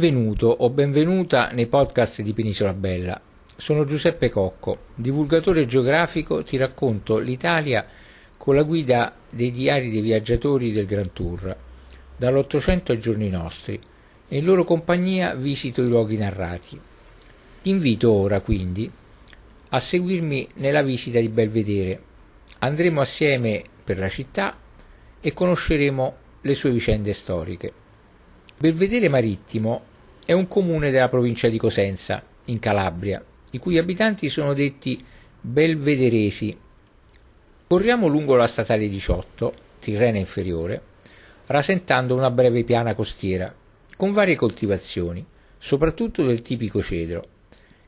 Benvenuto o benvenuta nei podcast di Penisola Bella. Sono Giuseppe Cocco, divulgatore geografico, ti racconto l'Italia con la guida dei diari dei viaggiatori del Grand Tour, dall'Ottocento ai giorni nostri, e in loro compagnia visito i luoghi narrati. Ti invito ora quindi a seguirmi nella visita di Belvedere. Andremo assieme per la città e conosceremo le sue vicende storiche. Belvedere Marittimo è un comune della provincia di Cosenza, in Calabria, i cui abitanti sono detti belvederesi. Corriamo lungo la statale 18, Tirrena inferiore, rasentando una breve piana costiera, con varie coltivazioni, soprattutto del tipico cedro,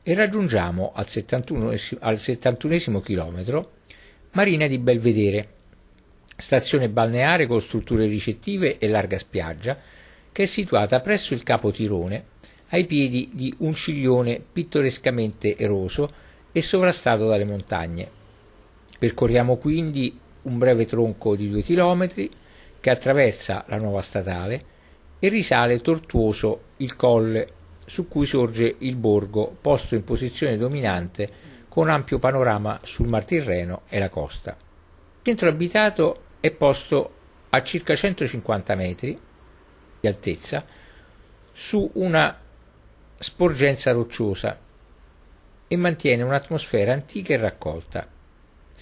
e raggiungiamo al 71, al 71 chilometro Marina di Belvedere, stazione balneare con strutture ricettive e larga spiaggia, che è situata presso il Capo Tirone, ai piedi di un ciglione pittorescamente eroso e sovrastato dalle montagne. Percorriamo quindi un breve tronco di due chilometri che attraversa la nuova statale e risale tortuoso il colle su cui sorge il borgo posto in posizione dominante con ampio panorama sul Mar Tirreno e la costa. Il centro abitato è posto a circa 150 metri di altezza su una sporgenza rocciosa e mantiene un'atmosfera antica e raccolta.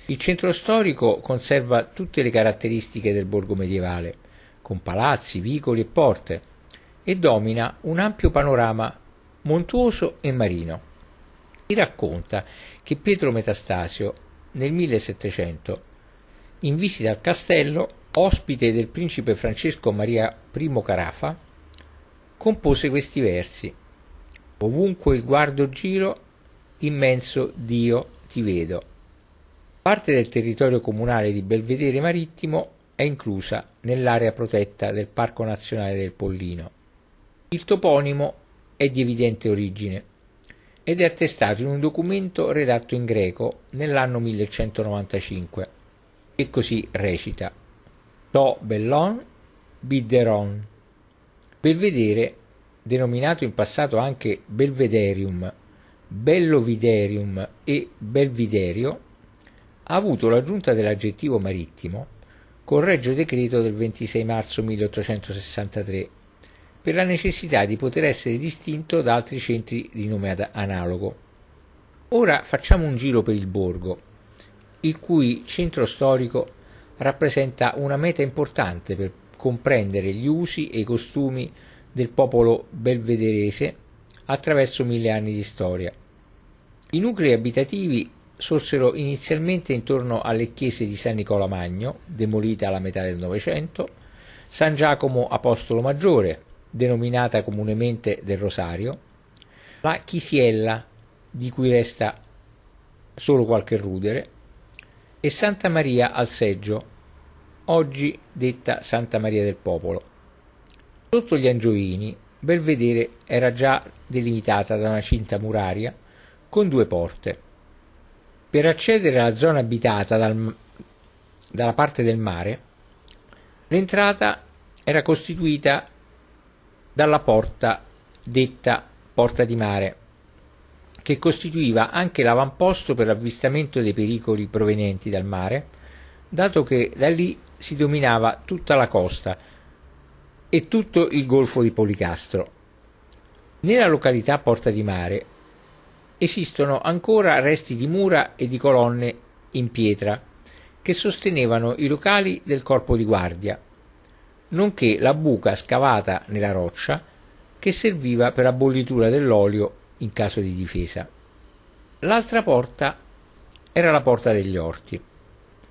Il centro storico conserva tutte le caratteristiche del borgo medievale, con palazzi, vicoli e porte, e domina un ampio panorama montuoso e marino. Si racconta che Pietro Metastasio nel 1700, in visita al castello, ospite del principe Francesco Maria I Carafa, compose questi versi. Ovunque il guardo giro, immenso Dio ti vedo. Parte del territorio comunale di Belvedere Marittimo è inclusa nell'area protetta del Parco Nazionale del Pollino. Il toponimo è di evidente origine ed è attestato in un documento redatto in greco nell'anno 1195 e così recita To Bellon Bideron. Belvedere, denominato in passato anche Belvederium, Belloviderium e Belviderio, ha avuto l'aggiunta dell'aggettivo marittimo con regio decreto del 26 marzo 1863 per la necessità di poter essere distinto da altri centri di nome analogo. Ora facciamo un giro per il borgo, il cui centro storico rappresenta una meta importante per comprendere gli usi e i costumi del popolo belvederese attraverso mille anni di storia. I nuclei abitativi sorsero inizialmente intorno alle chiese di San Nicola Magno, demolita alla metà del Novecento, San Giacomo Apostolo Maggiore, denominata comunemente del Rosario, la Chisiella, di cui resta solo qualche rudere, e Santa Maria al Seggio, oggi detta Santa Maria del Popolo. Sotto gli Angioini, Belvedere era già delimitata da una cinta muraria con due porte. Per accedere alla zona abitata dal, dalla parte del mare, l'entrata era costituita dalla porta detta Porta di Mare, che costituiva anche l'avamposto per l'avvistamento dei pericoli provenienti dal mare, dato che da lì si dominava tutta la costa e tutto il golfo di Policastro. Nella località Porta di Mare esistono ancora resti di mura e di colonne in pietra che sostenevano i locali del corpo di guardia, nonché la buca scavata nella roccia che serviva per la bollitura dell'olio in caso di difesa. L'altra porta era la porta degli orti,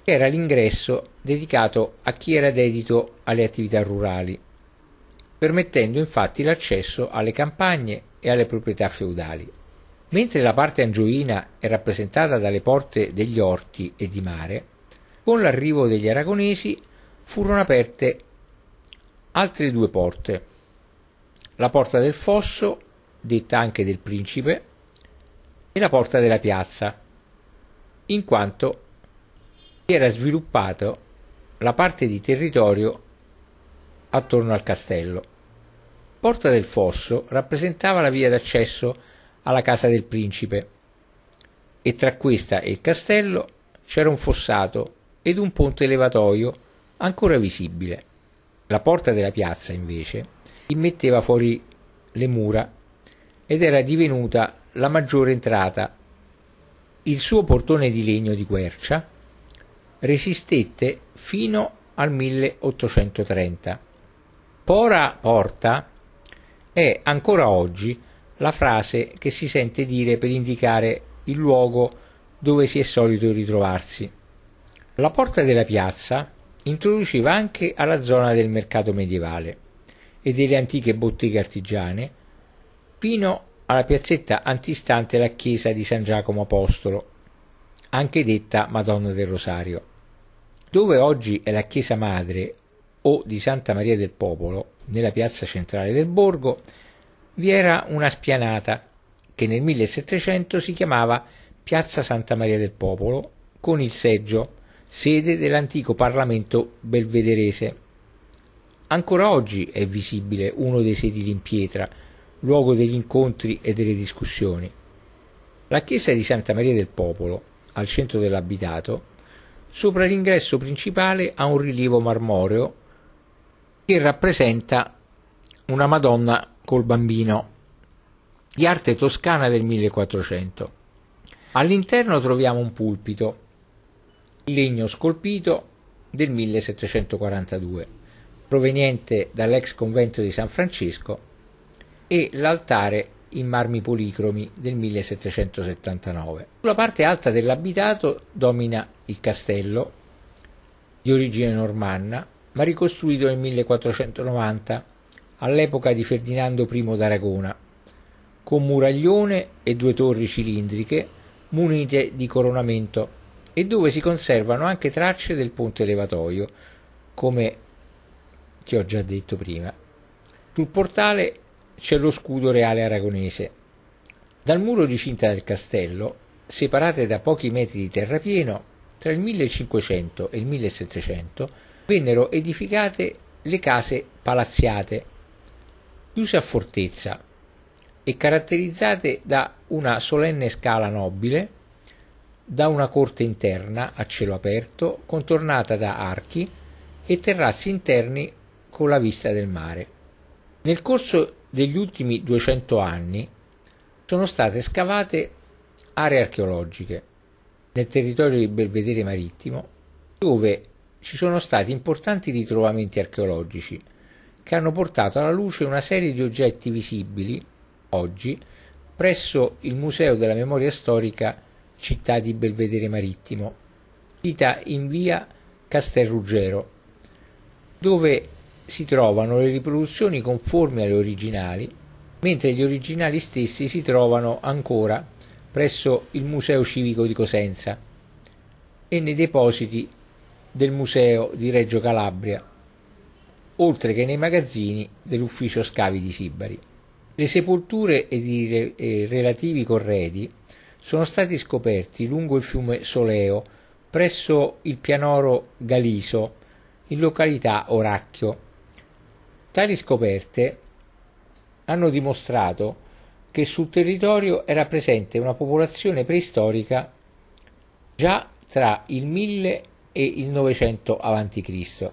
che era l'ingresso dedicato a chi era dedito alle attività rurali, permettendo infatti l'accesso alle campagne e alle proprietà feudali. Mentre la parte angioina è rappresentata dalle porte degli orti e di mare, con l'arrivo degli aragonesi furono aperte altre due porte, la porta del fosso, detta anche del principe, e la porta della piazza, in quanto era sviluppato la parte di territorio attorno al castello. Porta del Fosso rappresentava la via d'accesso alla casa del principe e tra questa e il castello c'era un fossato ed un ponte levatoio ancora visibile. La porta della piazza, invece, immetteva fuori le mura ed era divenuta la maggiore entrata. Il suo portone di legno di quercia resistette fino al 1830. Pora porta è ancora oggi la frase che si sente dire per indicare il luogo dove si è solito ritrovarsi. La porta della piazza introduceva anche alla zona del mercato medievale e delle antiche botteghe artigiane fino alla piazzetta antistante la chiesa di San Giacomo Apostolo, anche detta Madonna del Rosario. Dove oggi è la chiesa madre o di Santa Maria del Popolo, nella piazza centrale del borgo, vi era una spianata che nel 1700 si chiamava Piazza Santa Maria del Popolo, con il seggio, sede dell'antico Parlamento belvederese. Ancora oggi è visibile uno dei sedili in pietra, luogo degli incontri e delle discussioni. La chiesa di Santa Maria del Popolo, al centro dell'abitato, sopra l'ingresso principale ha un rilievo marmoreo che rappresenta una Madonna col bambino di arte toscana del 1400. All'interno troviamo un pulpito in legno scolpito del 1742, proveniente dall'ex convento di San Francesco, e l'altare in marmi policromi del 1779. Sulla parte alta dell'abitato domina il castello, di origine normanna, ma ricostruito nel 1490 all'epoca di Ferdinando I d'Aragona, con muraglione e due torri cilindriche munite di coronamento e dove si conservano anche tracce del ponte levatoio, come ti ho già detto prima. Sul portale c'è lo scudo reale aragonese. Dal muro di cinta del castello, separate da pochi metri di terrapieno, tra il 1500 e il 1700 vennero edificate le case palazziate, chiuse a fortezza e caratterizzate da una solenne scala nobile, da una corte interna a cielo aperto contornata da archi e terrazzi interni con la vista del mare. Nel corso degli ultimi 200 anni sono state scavate aree archeologiche nel territorio di Belvedere Marittimo dove ci sono stati importanti ritrovamenti archeologici che hanno portato alla luce una serie di oggetti visibili oggi presso il Museo della Memoria Storica Città di Belvedere Marittimo, sita in via Castelruggero, dove si trovano le riproduzioni conformi alle originali, mentre gli originali stessi si trovano ancora presso il Museo Civico di Cosenza e nei depositi del Museo di Reggio Calabria, oltre che nei magazzini dell'Ufficio Scavi di Sibari. Le sepolture ed i relativi corredi sono stati scoperti lungo il fiume Soleo, presso il pianoro Galiso, in località Oracchio. Tali scoperte hanno dimostrato che sul territorio era presente una popolazione preistorica già tra il 1000 e il 900 a.C.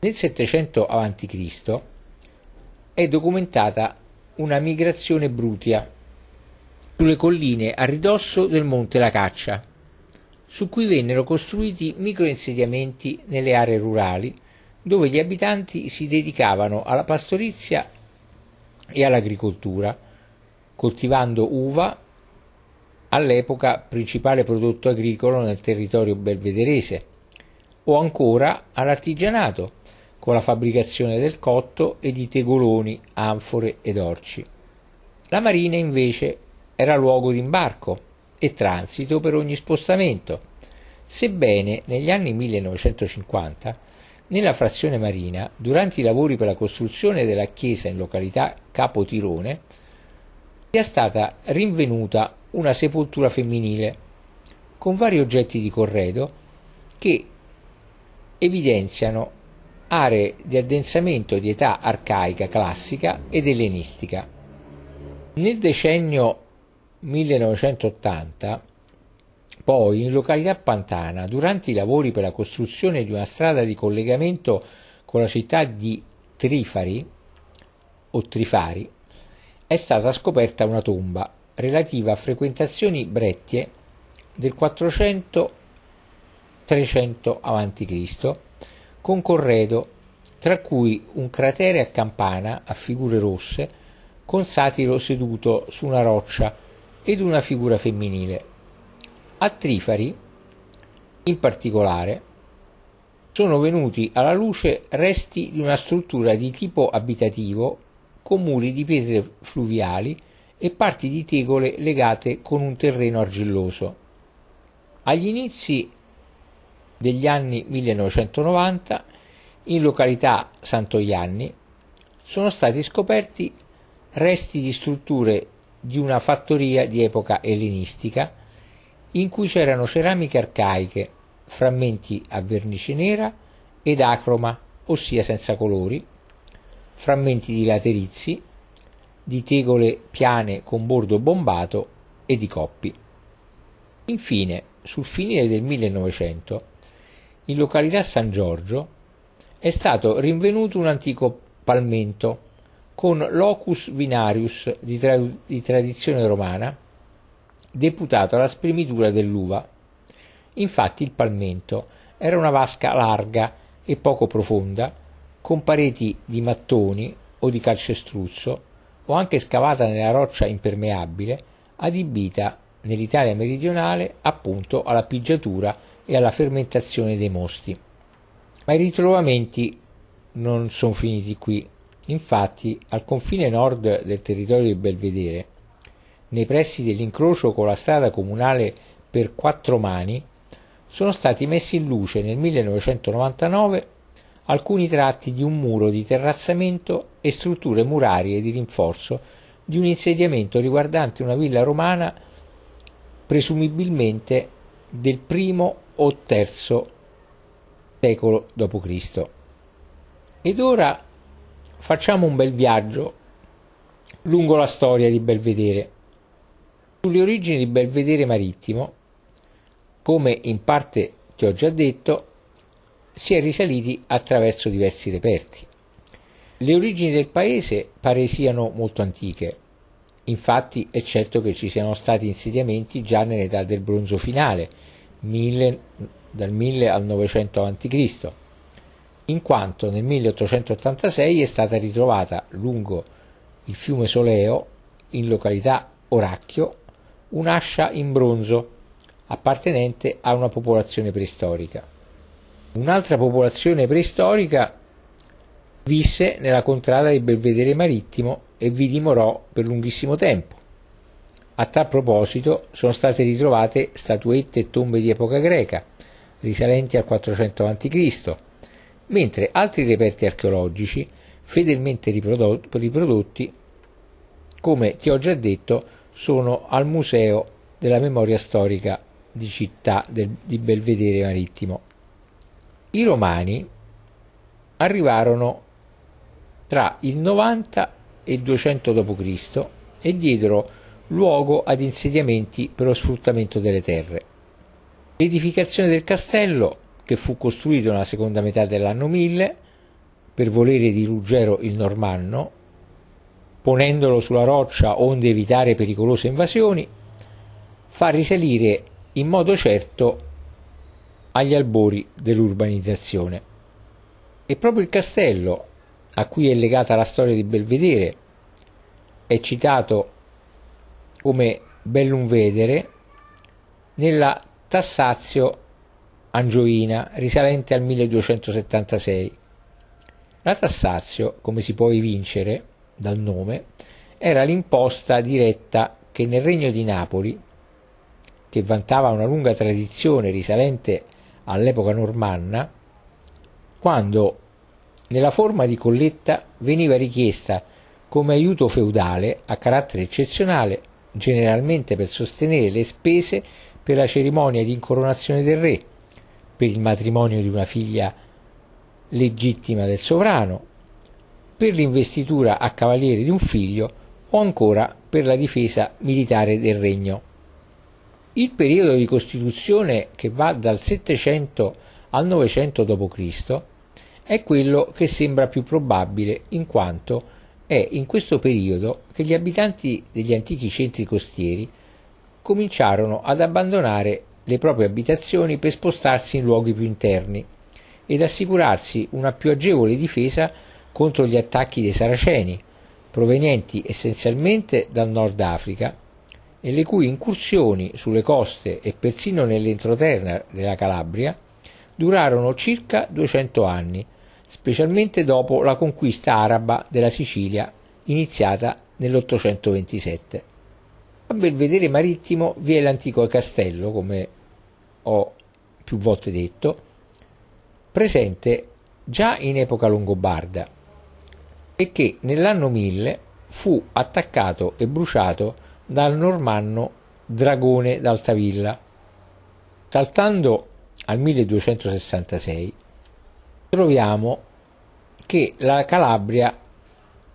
Nel 700 a.C. è documentata una migrazione brutia sulle colline a ridosso del monte La Caccia, su cui vennero costruiti microinsediamenti nelle aree rurali dove gli abitanti si dedicavano alla pastorizia e all'agricoltura, coltivando uva, all'epoca principale prodotto agricolo nel territorio belvederese, o ancora all'artigianato, con la fabbricazione del cotto e di tegoloni, anfore ed orci. La marina invece era luogo di imbarco e transito per ogni spostamento, sebbene negli anni 1950 nella frazione marina, durante i lavori per la costruzione della chiesa in località Capo Tirone, sia stata rinvenuta una sepoltura femminile con vari oggetti di corredo che evidenziano aree di addensamento di età arcaica classica ed ellenistica. Nel decennio 1980, poi, in località Pantana, durante i lavori per la costruzione di una strada di collegamento con la città di Trifari o Trifari, è stata scoperta una tomba relativa a frequentazioni brettie del 400-300 a.C. con corredo, tra cui un cratere a campana a figure rosse con satiro seduto su una roccia ed una figura femminile. A Trifari, in particolare, sono venuti alla luce resti di una struttura di tipo abitativo con muri di pietre fluviali e parti di tegole legate con un terreno argilloso. Agli inizi degli anni 1990, in località Santoianni, sono stati scoperti resti di strutture di una fattoria di epoca ellenistica in cui c'erano ceramiche arcaiche, frammenti a vernice nera ed acroma, ossia senza colori, frammenti di laterizi, di tegole piane con bordo bombato e di coppi. Infine, sul finire del 1900, in località San Giorgio, è stato rinvenuto un antico palmento con locus vinarius di, tra- di tradizione romana, deputato alla spremitura dell'uva. Infatti il palmento era una vasca larga e poco profonda, con pareti di mattoni o di calcestruzzo o anche scavata nella roccia impermeabile, adibita nell'Italia meridionale appunto alla pigiatura e alla fermentazione dei mosti. Ma i ritrovamenti non sono finiti qui. Infatti, al confine nord del territorio di Belvedere, nei pressi dell'incrocio con la strada comunale per quattro mani, sono stati messi in luce nel 1999 alcuni tratti di un muro di terrazzamento e strutture murarie di rinforzo di un insediamento riguardante una villa romana presumibilmente del I o III secolo d.C. Ed ora facciamo un bel viaggio lungo la storia di Belvedere. Sulle origini di Belvedere Marittimo, come in parte ti ho già detto, si è risaliti attraverso diversi reperti. Le origini del paese pare siano molto antiche, infatti è certo che ci siano stati insediamenti già nell'età del bronzo finale, 1000, dal 1000 al 900 a.C., in quanto nel 1886 è stata ritrovata lungo il fiume Soleo, in località Oracchio, un'ascia in bronzo appartenente a una popolazione preistorica. Un'altra popolazione preistorica visse nella contrada di Belvedere Marittimo e vi dimorò per lunghissimo tempo. A tal proposito sono state ritrovate statuette e tombe di epoca greca, risalenti al 400 a.C., mentre altri reperti archeologici, fedelmente riprodotti, come ti ho già detto, sono al Museo della Memoria Storica di Città del, di Belvedere Marittimo. I Romani arrivarono tra il 90 e il 200 d.C. e diedero luogo ad insediamenti per lo sfruttamento delle terre. L'edificazione del castello, che fu costruito nella seconda metà dell'anno 1000 per volere di Ruggero il Normanno, ponendolo sulla roccia onde evitare pericolose invasioni, fa risalire in modo certo agli albori dell'urbanizzazione. E proprio il castello, a cui è legata la storia di Belvedere, è citato come Bellum Vedere nella Tassazio Angioina risalente al 1276. La Tassazio, come si può evincere dal nome, era l'imposta diretta che nel regno di Napoli, che vantava una lunga tradizione risalente all'epoca normanna, quando nella forma di colletta veniva richiesta come aiuto feudale a carattere eccezionale, generalmente per sostenere le spese per la cerimonia di incoronazione del re, per il matrimonio di una figlia legittima del sovrano, per l'investitura a cavaliere di un figlio o ancora per la difesa militare del regno. Il periodo di costituzione che va dal 700 al 900 d.C. è quello che sembra più probabile in quanto è in questo periodo che gli abitanti degli antichi centri costieri cominciarono ad abbandonare le proprie abitazioni per spostarsi in luoghi più interni ed assicurarsi una più agevole difesa contro gli attacchi dei saraceni, provenienti essenzialmente dal Nord Africa e le cui incursioni sulle coste e persino nell'entroterra della Calabria durarono circa 200 anni, specialmente dopo la conquista araba della Sicilia iniziata nell'827. A Belvedere Marittimo vi è l'antico castello, come ho più volte detto, presente già in epoca longobarda e che nell'anno 1000 fu attaccato e bruciato dal normanno Dragone d'Altavilla. Saltando al 1266 troviamo che la Calabria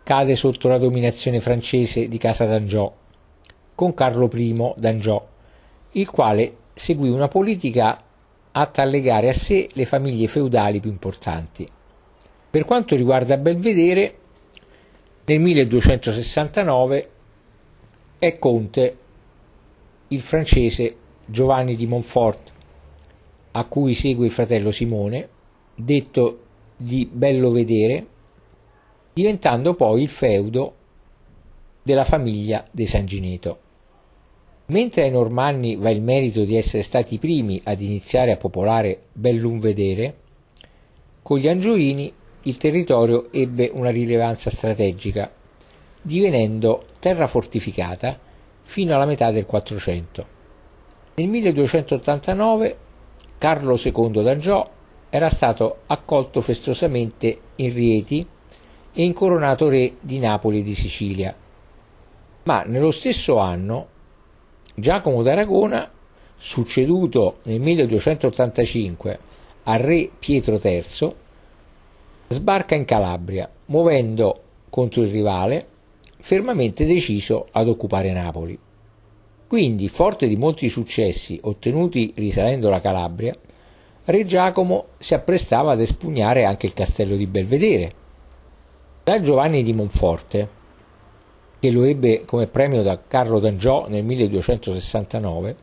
cade sotto la dominazione francese di Casa d'Angiò con Carlo I d'Angiò, il quale seguì una politica atta a legare a sé le famiglie feudali più importanti. Per quanto riguarda Belvedere, nel 1269 è conte il francese Giovanni di Montfort, a cui segue il fratello Simone, detto di Bello Vedere, diventando poi il feudo della famiglia dei Sangineto. Mentre ai Normanni va il merito di essere stati i primi ad iniziare a popolare Bellum Vedere, con gli Angioini il territorio ebbe una rilevanza strategica divenendo terra fortificata fino alla metà del Quattrocento. Nel 1289 Carlo II d'Angiò era stato accolto festosamente in Rieti e incoronato re di Napoli e di Sicilia, ma nello stesso anno Giacomo d'Aragona, succeduto nel 1285 al re Pietro III, sbarca in Calabria, muovendo contro il rivale fermamente deciso ad occupare Napoli. Quindi, forte di molti successi ottenuti risalendo la Calabria, Re Giacomo si apprestava ad espugnare anche il castello di Belvedere. Da Giovanni di Monforte, che lo ebbe come premio da Carlo d'Angiò nel 1269,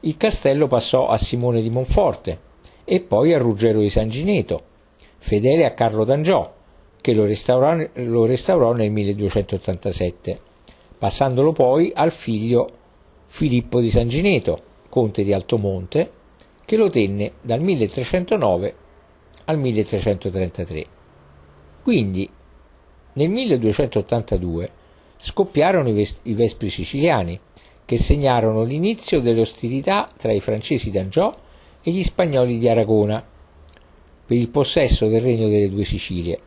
il castello passò a Simone di Monforte e poi a Ruggero di San Gineto, fedele a Carlo d'Angiò, che lo restaurò, lo restaurò nel 1287, passandolo poi al figlio Filippo di Sangineto, conte di Altomonte, che lo tenne dal 1309 al 1333. Quindi nel 1282 scoppiarono i, ves- i Vespri siciliani, che segnarono l'inizio delle ostilità tra i francesi d'Angiò e gli spagnoli di Aragona per il possesso del regno delle due Sicilie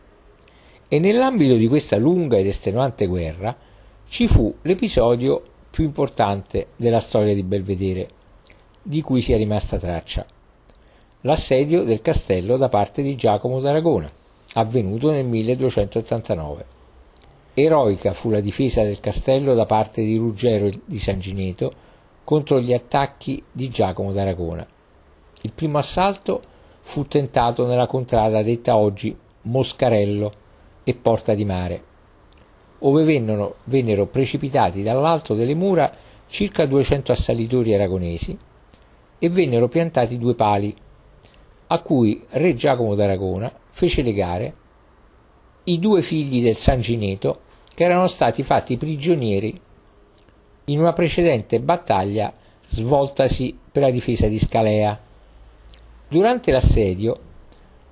e nell'ambito di questa lunga ed estenuante guerra ci fu l'episodio più importante della storia di Belvedere, di cui sia rimasta traccia, l'assedio del castello da parte di Giacomo d'Aragona, avvenuto nel 1289. Eroica fu la difesa del castello da parte di Ruggero di San Gineto contro gli attacchi di Giacomo d'Aragona. Il primo assalto fu tentato nella contrada detta oggi Moscarello, e Porta di Mare, ove vennero, vennero precipitati dall'alto delle mura circa 200 assalitori aragonesi e vennero piantati due pali, a cui re Giacomo d'Aragona fece legare i due figli del Sangineto che erano stati fatti prigionieri in una precedente battaglia svoltasi per la difesa di Scalea. Durante l'assedio,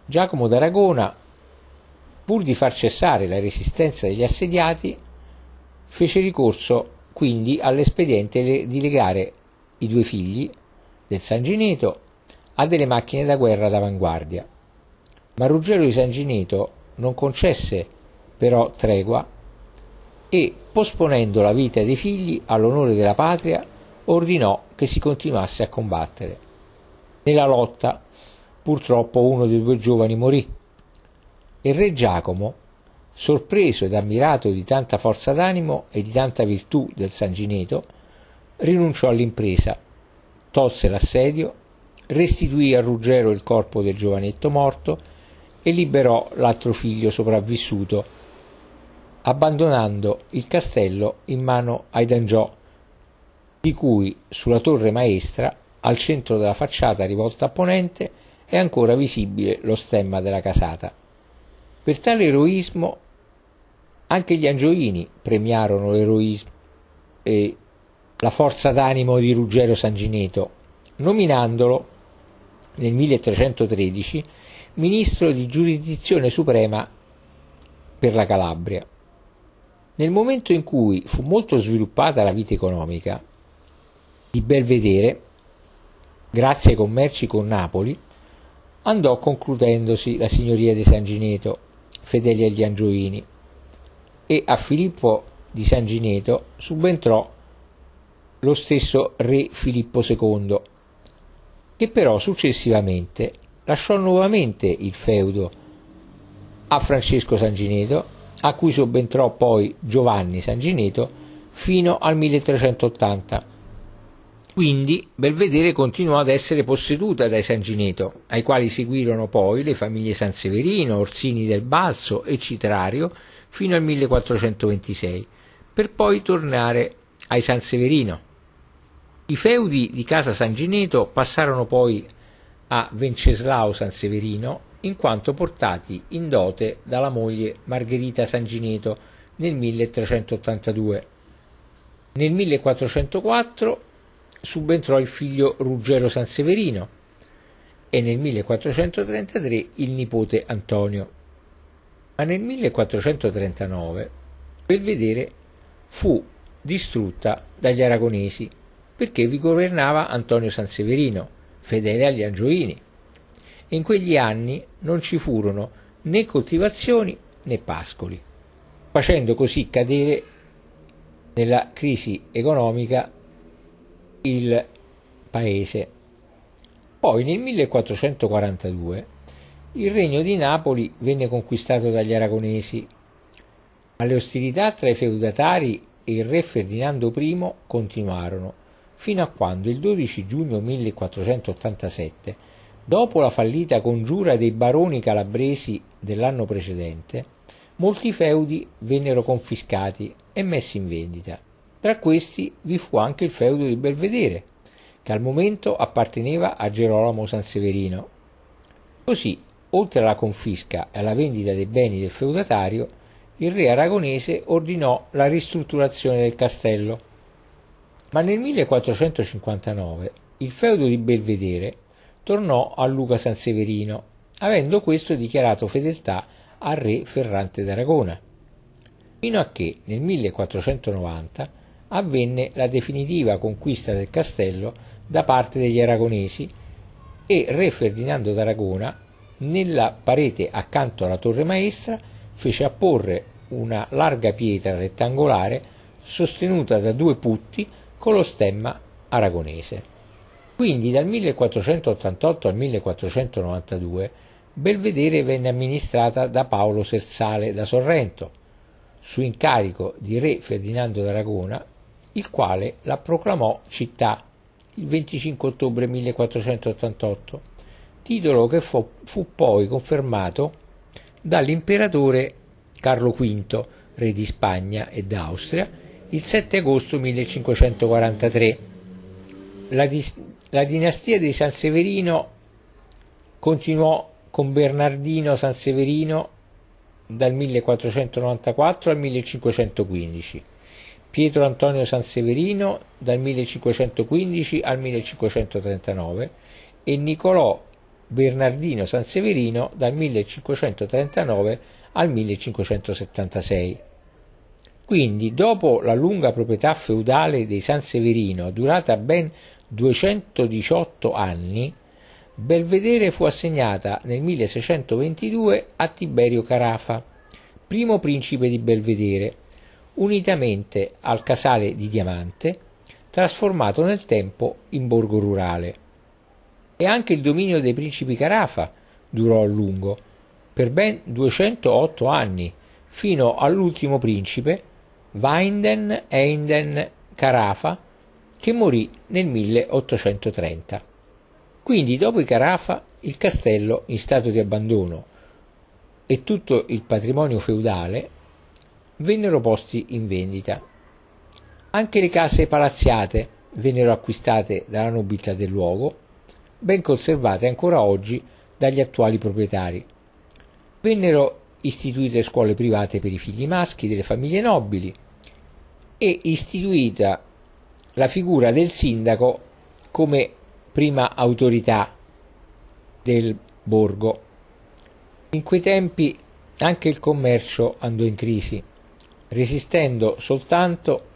Giacomo d'Aragona pur di far cessare la resistenza degli assediati, fece ricorso quindi all'espediente di legare i due figli del Sangineto a delle macchine da guerra d'avanguardia. Ma Ruggero di Sangineto non concesse però tregua e, posponendo la vita dei figli all'onore della patria, ordinò che si continuasse a combattere. Nella lotta, purtroppo, uno dei due giovani morì. E re Giacomo, sorpreso ed ammirato di tanta forza d'animo e di tanta virtù del Sangineto, rinunciò all'impresa, tolse l'assedio, restituì a Ruggero il corpo del giovanetto morto e liberò l'altro figlio sopravvissuto, abbandonando il castello in mano ai Dangiò, di cui sulla torre maestra, al centro della facciata rivolta a ponente, è ancora visibile lo stemma della casata. Per tale eroismo anche gli angioini premiarono l'eroismo e la forza d'animo di Ruggero Sangineto, nominandolo nel 1313 ministro di giurisdizione suprema per la Calabria. Nel momento in cui fu molto sviluppata la vita economica di Belvedere, grazie ai commerci con Napoli, andò concludendosi la signoria di Sangineto, fedeli agli Angioini, e a Filippo di Sangineto subentrò lo stesso re Filippo II, che però successivamente lasciò nuovamente il feudo a Francesco Sangineto, a cui subentrò poi Giovanni Sangineto fino al 1380. Quindi Belvedere continuò ad essere posseduta dai Sangineto, ai quali seguirono poi le famiglie Sanseverino, Orsini del Balzo e Citrario fino al 1426, per poi tornare ai Sanseverino. I feudi di casa Sangineto passarono poi a Venceslao Sanseverino in quanto portati in dote dalla moglie Margherita Sangineto nel 1382. Nel 1404 subentrò il figlio Ruggero Sanseverino e nel 1433 il nipote Antonio. Ma nel 1439 Belvedere fu distrutta dagli aragonesi perché vi governava Antonio Sanseverino, fedele agli Angioini, e in quegli anni non ci furono né coltivazioni né pascoli, facendo così cadere nella crisi economica il paese. Poi nel 1442 il regno di Napoli venne conquistato dagli aragonesi. Ma le ostilità tra i feudatari e il re Ferdinando I continuarono fino a quando il 12 giugno 1487, dopo la fallita congiura dei baroni calabresi dell'anno precedente, molti feudi vennero confiscati e messi in vendita. Tra questi vi fu anche il feudo di Belvedere, che al momento apparteneva a Gerolamo Sanseverino. Così, oltre alla confisca e alla vendita dei beni del feudatario, il re aragonese ordinò la ristrutturazione del castello. Ma nel 1459 il feudo di Belvedere tornò a Luca Sanseverino, avendo questo dichiarato fedeltà al re Ferrante d'Aragona, fino a che nel 1490 avvenne la definitiva conquista del castello da parte degli aragonesi e re Ferdinando d'Aragona, nella parete accanto alla torre maestra, fece apporre una larga pietra rettangolare sostenuta da due putti con lo stemma aragonese. Quindi dal 1488 al 1492 Belvedere venne amministrata da Paolo Sersale da Sorrento, su incarico di re Ferdinando d'Aragona il quale la proclamò città il 25 ottobre 1488, titolo che fu, fu poi confermato dall'imperatore Carlo V, re di Spagna e d'Austria, il 7 agosto 1543. La, dis- la dinastia di San Severino continuò con Bernardino Sanseverino dal 1494 al 1515 Pietro Antonio Sanseverino dal 1515 al 1539 e Niccolò Bernardino Sanseverino dal 1539 al 1576. Quindi, dopo la lunga proprietà feudale dei Sanseverino, durata ben 218 anni, Belvedere fu assegnata nel 1622 a Tiberio Carafa, primo principe di Belvedere, unitamente al casale di Diamante, trasformato nel tempo in borgo rurale. E anche il dominio dei principi Carafa durò a lungo, per ben 208 anni, fino all'ultimo principe, Weinden Einden Carafa, che morì nel 1830. Quindi dopo i Carafa il castello in stato di abbandono e tutto il patrimonio feudale vennero posti in vendita. Anche le case palazziate vennero acquistate dalla nobiltà del luogo, ben conservate ancora oggi dagli attuali proprietari. Vennero istituite scuole private per i figli maschi delle famiglie nobili e istituita la figura del sindaco come prima autorità del borgo. In quei tempi anche il commercio andò in crisi, resistendo soltanto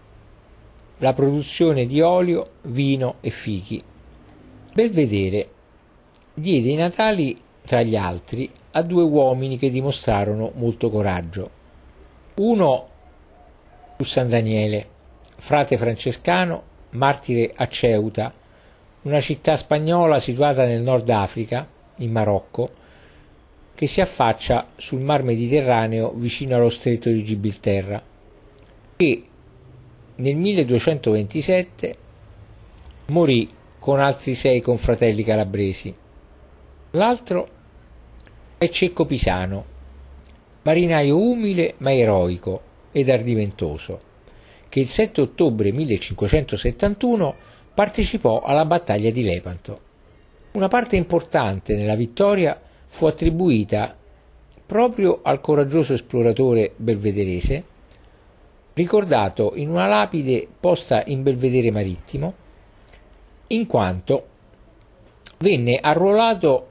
la produzione di olio, vino e fichi. Belvedere diede i natali, tra gli altri, a due uomini che dimostrarono molto coraggio. Uno fu San Daniele, frate francescano, martire a Ceuta, una città spagnola situata nel Nord Africa, in Marocco, che si affaccia sul mar Mediterraneo vicino allo stretto di Gibilterra, e nel 1227 morì con altri sei confratelli calabresi. L'altro è Cecco Pisano, marinaio umile ma eroico ed ardimentoso, che il 7 ottobre 1571 partecipò alla battaglia di Lepanto. Una parte importante nella vittoria fu attribuita proprio al coraggioso esploratore belvederese, ricordato in una lapide posta in Belvedere Marittimo, in quanto venne arruolato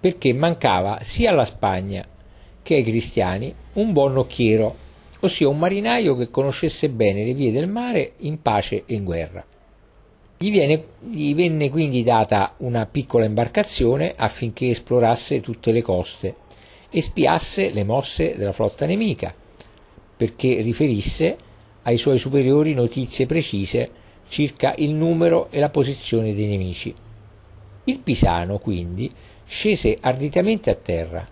perché mancava sia alla Spagna che ai cristiani un buon nocchiero, ossia un marinaio che conoscesse bene le vie del mare in pace e in guerra. Gli, viene, gli venne quindi data una piccola imbarcazione affinché esplorasse tutte le coste e spiasse le mosse della flotta nemica, perché riferisse ai suoi superiori notizie precise circa il numero e la posizione dei nemici. Il Pisano, quindi, scese arditamente a terra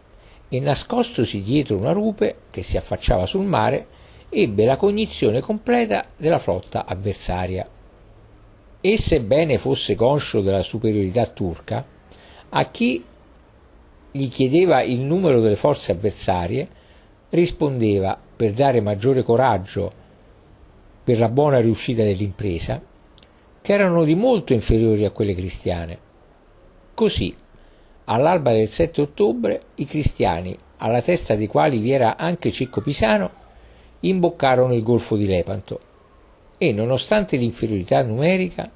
e, nascostosi dietro una rupe che si affacciava sul mare, ebbe la cognizione completa della flotta avversaria e sebbene fosse conscio della superiorità turca, a chi gli chiedeva il numero delle forze avversarie, rispondeva, per dare maggiore coraggio per la buona riuscita dell'impresa, che erano di molto inferiori a quelle cristiane. Così, all'alba del 7 ottobre, i cristiani, alla testa dei quali vi era anche Cicco Pisano, imboccarono il golfo di Lepanto e, nonostante l'inferiorità numerica,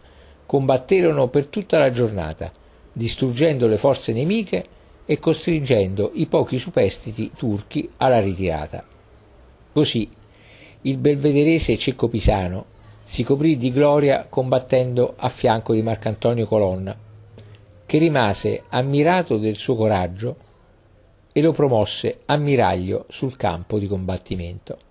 combatterono per tutta la giornata, distruggendo le forze nemiche e costringendo i pochi superstiti turchi alla ritirata. Così il belvederese Cecco Pisano si coprì di gloria combattendo a fianco di Marcantonio Colonna, che rimase ammirato del suo coraggio e lo promosse ammiraglio sul campo di combattimento.